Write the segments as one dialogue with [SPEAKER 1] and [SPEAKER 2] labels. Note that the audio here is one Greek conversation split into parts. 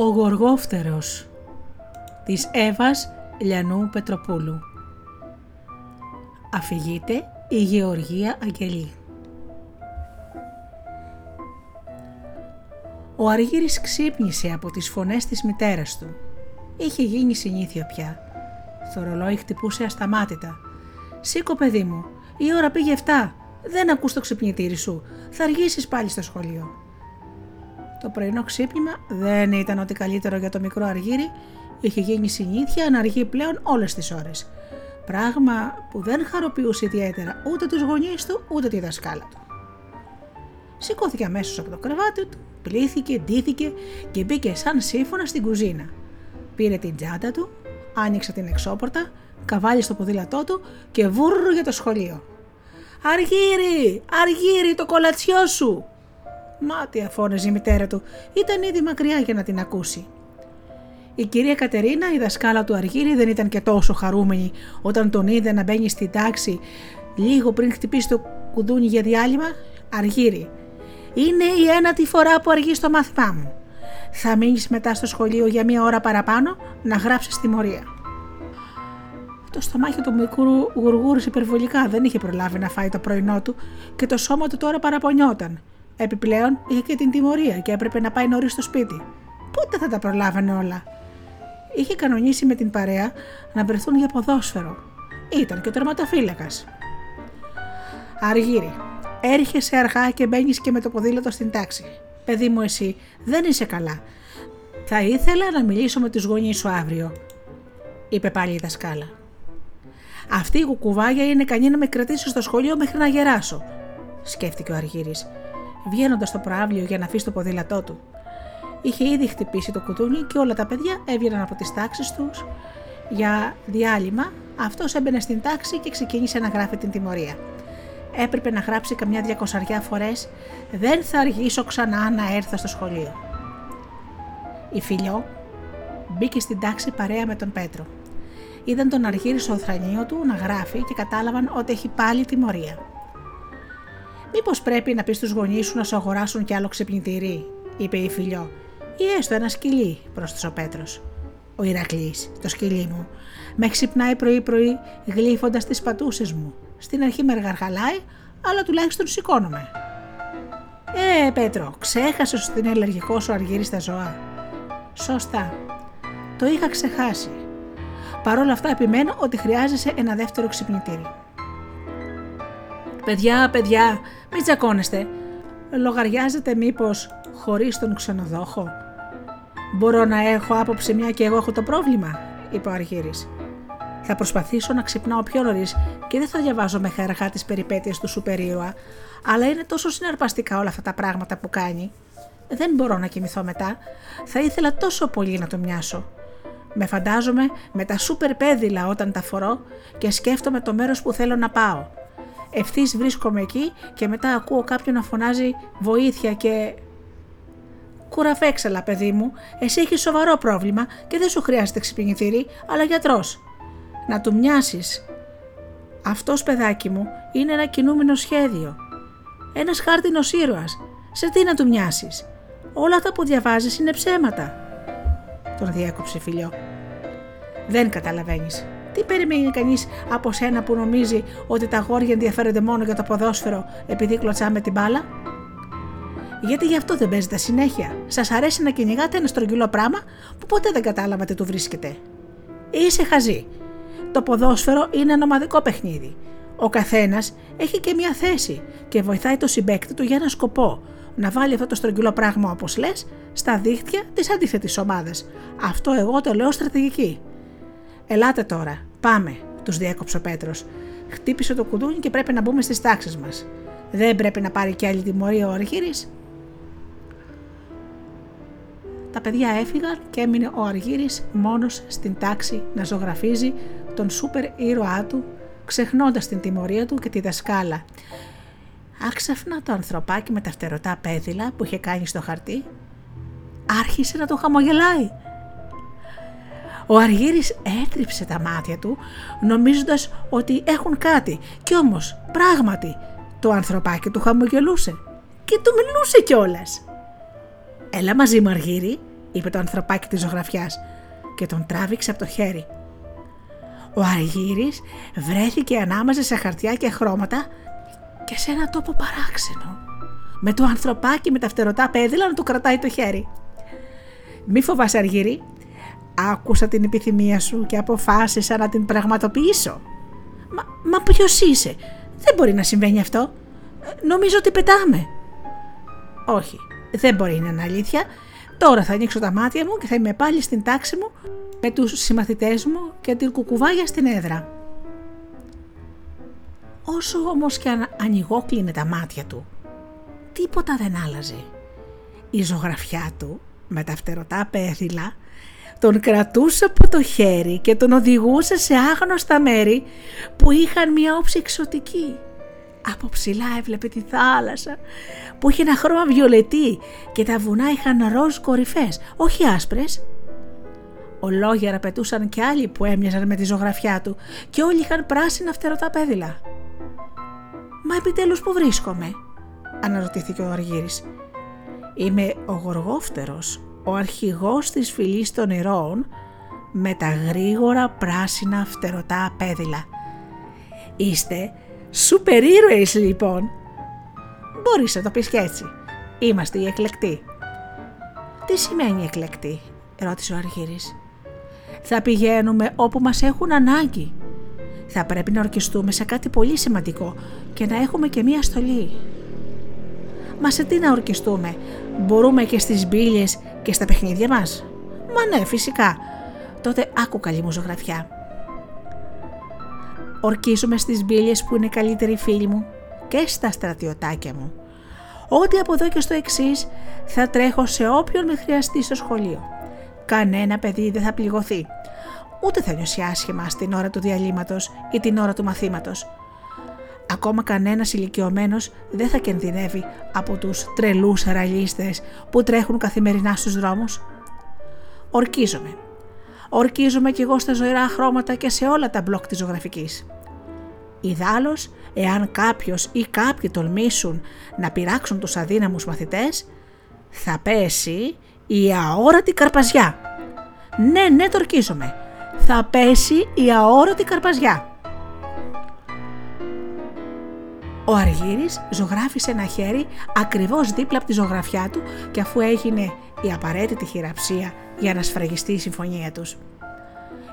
[SPEAKER 1] Ο Γοργόφτερος της Εύας Λιανού Πετροπούλου Αφηγείται η Γεωργία Αγγελή Ο Αργύρης ξύπνησε από τις φωνές της μητέρας του. Είχε γίνει συνήθεια πια. Το ρολόι χτυπούσε ασταμάτητα. «Σήκω παιδί μου, η ώρα πήγε 7. Δεν ακούς το ξυπνητήρι σου. Θα αργήσεις πάλι στο σχολείο». Το πρωινό ξύπνημα δεν ήταν ότι καλύτερο για το μικρό Αργύρι, είχε γίνει συνήθεια να αργεί πλέον όλες τις ώρες. Πράγμα που δεν χαροποιούσε ιδιαίτερα ούτε τους γονείς του ούτε τη δασκάλα του. Σηκώθηκε αμέσως από το κρεβάτι του, πλήθηκε, ντύθηκε και μπήκε σαν σύμφωνα στην κουζίνα. Πήρε την τσάντα του, άνοιξε την εξώπορτα, καβάλει στο ποδήλατό του και βούρρου για το σχολείο. «Αργύρι! Αργύρι το κολατσιό σου!» Μάτια φώναζε η μητέρα του, ήταν ήδη μακριά για να την ακούσει. Η κυρία Κατερίνα, η δασκάλα του Αργύρι, δεν ήταν και τόσο χαρούμενη όταν τον είδε να μπαίνει στην τάξη λίγο πριν χτυπήσει το κουδούνι για διάλειμμα. Αργύρι, είναι η ένατη φορά που αργείς στο μάθημά μου. Θα μείνεις μετά στο σχολείο για μία ώρα παραπάνω να γράψεις τιμωρία. Το στομάχι του μικρού γουργούρισε υπερβολικά, δεν είχε προλάβει να φάει το πρωινό του και το σώμα του τώρα παραπονιόταν. Επιπλέον είχε και την τιμωρία και έπρεπε να πάει νωρίς στο σπίτι. Πότε θα τα προλάβαινε όλα; Είχε κανονίσει με την παρέα να βρεθούν για ποδόσφαιρο. Ήταν και ο τερματοφύλακας. Αργύρι, έρχεσαι αργά και μπαίνεις και με το ποδήλατο στην τάξη. Παιδί μου, εσύ δεν είσαι καλά. Θα ήθελα να μιλήσω με τους γονείς σου αύριο, είπε πάλι η δασκάλα. Αυτή η κουκουβάγια είναι κανεί να με κρατήσει στο σχολείο μέχρι να γεράσω, σκέφτηκε ο Αργύρης βγαίνοντας στο προάβλιο για να αφήσει το ποδήλατό του. Είχε ήδη χτυπήσει το κουτούνι και όλα τα παιδιά έβγαιναν από τις τάξεις τους για διάλειμμα. Αυτός έμπαινε στην τάξη και ξεκίνησε να γράφει την τιμωρία. Έπρεπε να γράψει καμιά διακοσαριά φορές: Δεν θα αργήσω ξανά να έρθω στο σχολείο. Η φιλιό μπήκε στην τάξη παρέα με τον Πέτρο. Είδαν τον Αργύρι στο θρανίο του να γράφει και κατάλαβαν ότι έχει πάλι τιμωρία. Μήπως πρέπει να πεις στους γονείς σου να σου αγοράσουν κι άλλο ξυπνητήρι, είπε η φιλιό. Ή έστω ένα σκυλί, πρόσθεσε ο Πέτρος. Ο Ηρακλής, το σκυλί μου, με ξυπνάει πρωί-πρωί γλύφοντας τις πατούσες μου. Στην αρχή με εργαρχαλάει, αλλά τουλάχιστον σηκώνομαι. Ε, Πέτρο, ξέχασε ότι είναι αλλεργικός σου αργύρι στα ζώα. Σωστά. Το είχα ξεχάσει. Παρ' όλα αυτά επιμένω ότι χρειάζεσαι ένα δεύτερο ξυπνητήρι. Παιδιά, παιδιά, μην τσακώνεστε. Λογαριάζετε μήπως χωρίς τον ξενοδόχο. Μπορώ να έχω άποψη μια και εγώ έχω το πρόβλημα, είπε ο Αργύρης. Θα προσπαθήσω να ξυπνάω πιο νωρίς και δεν θα διαβάζω με χαρά τις περιπέτειες του σούπερ ήρωα, αλλά είναι τόσο συναρπαστικά όλα αυτά τα πράγματα που κάνει. Δεν μπορώ να κοιμηθώ μετά. Θα ήθελα τόσο πολύ να το μοιάσω. Με φαντάζομαι με τα σούπερ πέδιλα όταν τα φορώ και σκέφτομαι το μέρος που θέλω να πάω. Ευθύς βρίσκομαι εκεί και μετά ακούω κάποιον να φωνάζει βοήθεια και. Κουραφέξαλα, παιδί μου, εσύ έχεις σοβαρό πρόβλημα και δεν σου χρειάζεται ξυπνητήρι, αλλά γιατρός. Να του μοιάσεις. Αυτός, παιδάκι μου, είναι ένα κινούμενο σχέδιο. Ένας χάρτινος ήρωας. Σε τι να του μοιάσεις. Όλα τα που διαβάζεις είναι ψέματα. Τον διέκοψε φιλιό. Δεν καταλαβαίνεις. Τι περιμένει κανείς από σένα που νομίζει ότι τα αγόρια ενδιαφέρονται μόνο για το ποδόσφαιρο επειδή κλωτσάμε την μπάλα; Γιατί γι' αυτό δεν παίζετε συνέχεια; Σας αρέσει να κυνηγάτε ένα στρογγυλό πράγμα που ποτέ δεν κατάλαβατε του βρίσκεται. Είσαι χαζή. Το ποδόσφαιρο είναι ένα ομαδικό παιχνίδι. Ο καθένας έχει και μια θέση και βοηθάει το συμπέκτη του για ένα σκοπό. Να βάλει αυτό το στρογγυλό πράγμα, όπως λες, στα δίχτυα της αντίθετης ομάδας. Αυτό εγώ το λέω στρατηγική. Ελάτε τώρα, πάμε, τους διέκοψε ο Πέτρος. Χτύπησε το κουδούνι και πρέπει να μπούμε στις τάξεις μας. Δεν πρέπει να πάρει κι άλλη τιμωρία ο Αργύρι. Τα παιδιά έφυγαν και έμεινε ο Αργύρης μόνος στην τάξη να ζωγραφίζει τον σούπερ ήρωά του, ξεχνώντας την τιμωρία του και τη δασκάλα. Άξαφνα το ανθρωπάκι με τα φτερωτά πέδιλα που είχε κάνει στο χαρτί άρχισε να το χαμογελάει. Ο Αργύρης έτριψε τα μάτια του νομίζοντας ότι έχουν κάτι κι όμως πράγματι το ανθρωπάκι του χαμογελούσε και του μιλούσε κιόλας. «Έλα μαζί μου Αργύρη, είπε το ανθρωπάκι της ζωγραφιάς και τον τράβηξε από το χέρι. Ο Αργύρης βρέθηκε ανάμεσα σε χαρτιά και χρώματα και σε ένα τόπο παράξενο. Με το ανθρωπάκι με τα φτερωτά πέδιλα να του κρατάει το χέρι. Μη φοβάσαι Αργύρη, άκουσα την επιθυμία σου και αποφάσισα να την πραγματοποιήσω. Μα, μα ποιος είσαι, δεν μπορεί να συμβαίνει αυτό. Νομίζω ότι πετάμε. Όχι, δεν μπορεί να είναι αλήθεια. Τώρα θα ανοίξω τα μάτια μου και θα είμαι πάλι στην τάξη μου με τους συμμαθητές μου και την κουκουβάγια στην έδρα. Όσο όμως και αν ανοιγόκλεινε τα μάτια του, τίποτα δεν άλλαζε. Η ζωγραφιά του με τα φτερωτά πέθυλα τον κρατούσε από το χέρι και τον οδηγούσε σε άγνωστα μέρη που είχαν μια όψη εξωτική. Από ψηλά έβλεπε τη θάλασσα που είχε ένα χρώμα βιολετή και τα βουνά είχαν ροζ κορυφές, όχι άσπρες. Ολόγερα πετούσαν κι άλλοι που έμοιαζαν με τη ζωγραφιά του και όλοι είχαν πράσινα φτερωτά πέδιλα. «Μα επιτέλους που βρίσκομαι» αναρωτήθηκε ο Αργύρης. «Είμαι ο Γοργόφτερος, ο αρχηγός της φυλής των ηρώων με τα γρήγορα πράσινα φτερωτά πέδιλα. Είστε σούπερ ήρωες λοιπόν. Μπορείς να το πεις και έτσι. Είμαστε οι εκλεκτοί. Τι σημαίνει εκλεκτοί, ρώτησε ο Αργύρης. Θα πηγαίνουμε όπου μας έχουν ανάγκη. Θα πρέπει να ορκιστούμε σε κάτι πολύ σημαντικό και να έχουμε και μία στολή. Μα σε τι να ορκιστούμε, μπορούμε και στις μπύλες και στα παιχνίδια μας; Μα ναι, φυσικά. Τότε άκου καλή μου ζωγραφιά. Ορκίζομαι στις μπύλες που είναι καλύτεροι φίλοι μου και στα στρατιωτάκια μου. Ό,τι από εδώ και στο εξής θα τρέχω σε όποιον με χρειαστεί στο σχολείο. Κανένα παιδί δεν θα πληγωθεί. Ούτε θα νιώσει άσχημα στην ώρα του διαλύματος ή την ώρα του μαθήματος. Ακόμα κανένας ηλικιωμένος δεν θα κινδυνεύει από τους τρελούς ραλίστες που τρέχουν καθημερινά στους δρόμους. Ορκίζομαι. Ορκίζομαι κι εγώ στα ζωηρά χρώματα και σε όλα τα μπλοκ της ζωγραφικής. Ιδάλλως, εάν κάποιος ή κάποιοι τολμήσουν να πειράξουν τους αδύναμους μαθητές, θα πέσει η αόρατη καρπαζιά. Ναι, ναι, το ορκίζομαι. Θα πέσει η αόρατη καρπαζιά. Ο Αργύρης ζωγράφισε ένα χέρι ακριβώς δίπλα από τη ζωγραφιά του και αφού έγινε η απαραίτητη χειραψία για να σφραγιστεί η συμφωνία τους.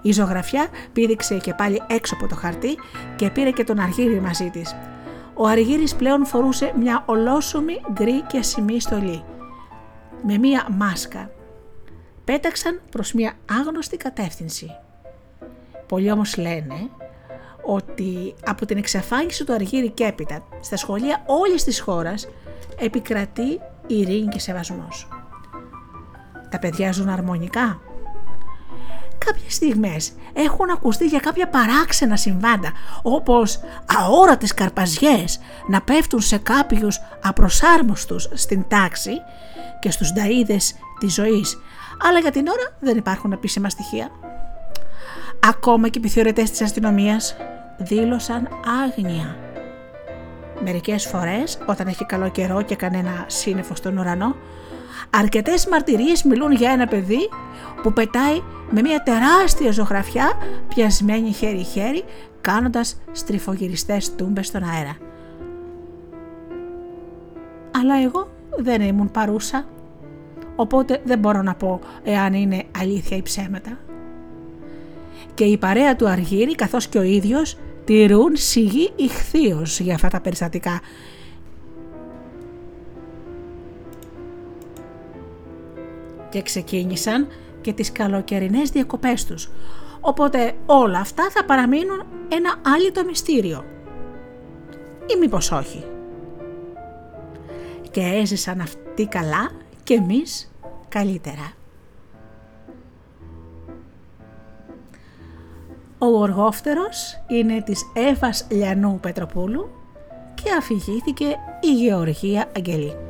[SPEAKER 1] Η ζωγραφιά πήδηξε και πάλι έξω από το χαρτί και πήρε και τον Αργύρη μαζί της. Ο Αργύρης πλέον φορούσε μια ολόσωμη γκρι και σημεί στολή με μια μάσκα. Πέταξαν προς μια άγνωστη κατεύθυνση. Πολλοί όμως λένε ότι από την εξαφάνιση του Αργύρι και έπειτα στα σχολεία όλης της χώρας επικρατεί ειρήνη και σεβασμός. Τα παιδιά ζουν αρμονικά. Κάποιες στιγμές έχουν ακουστεί για κάποια παράξενα συμβάντα όπως αόρατες καρπαζιές να πέφτουν σε κάποιους απροσάρμοστους στην τάξη και στους νταΐδες της ζωής αλλά για την ώρα δεν υπάρχουν επίσημα στοιχεία. Ακόμα και οι επιθεωρητές της αστυνομίας δήλωσαν άγνοια. Μερικές φορές όταν έχει καλό καιρό και κανένα σύννεφο στον ουρανό αρκετές μαρτυρίες μιλούν για ένα παιδί που πετάει με μια τεράστια ζωγραφιά πιασμένη χέρι-χέρι κάνοντας στριφογυριστές τούμπες στον αέρα. Αλλά εγώ δεν ήμουν παρούσα, οπότε δεν μπορώ να πω εάν είναι αλήθεια ή ψέματα. Και η παρέα του Αργύρι καθώς και ο ίδιος τηρούν σιγή ηχθείως για αυτά τα περιστατικά. Και ξεκίνησαν και τις καλοκαιρινές διακοπές τους, οπότε όλα αυτά θα παραμείνουν ένα άλλο μυστήριο. Ή μήπως όχι. Και έζησαν αυτοί καλά και εμείς καλύτερα. Ο Γοργόφτερος είναι της Εύας Λιανού Πετροπούλου και αφηγήθηκε η Γεωργία Αγγελή.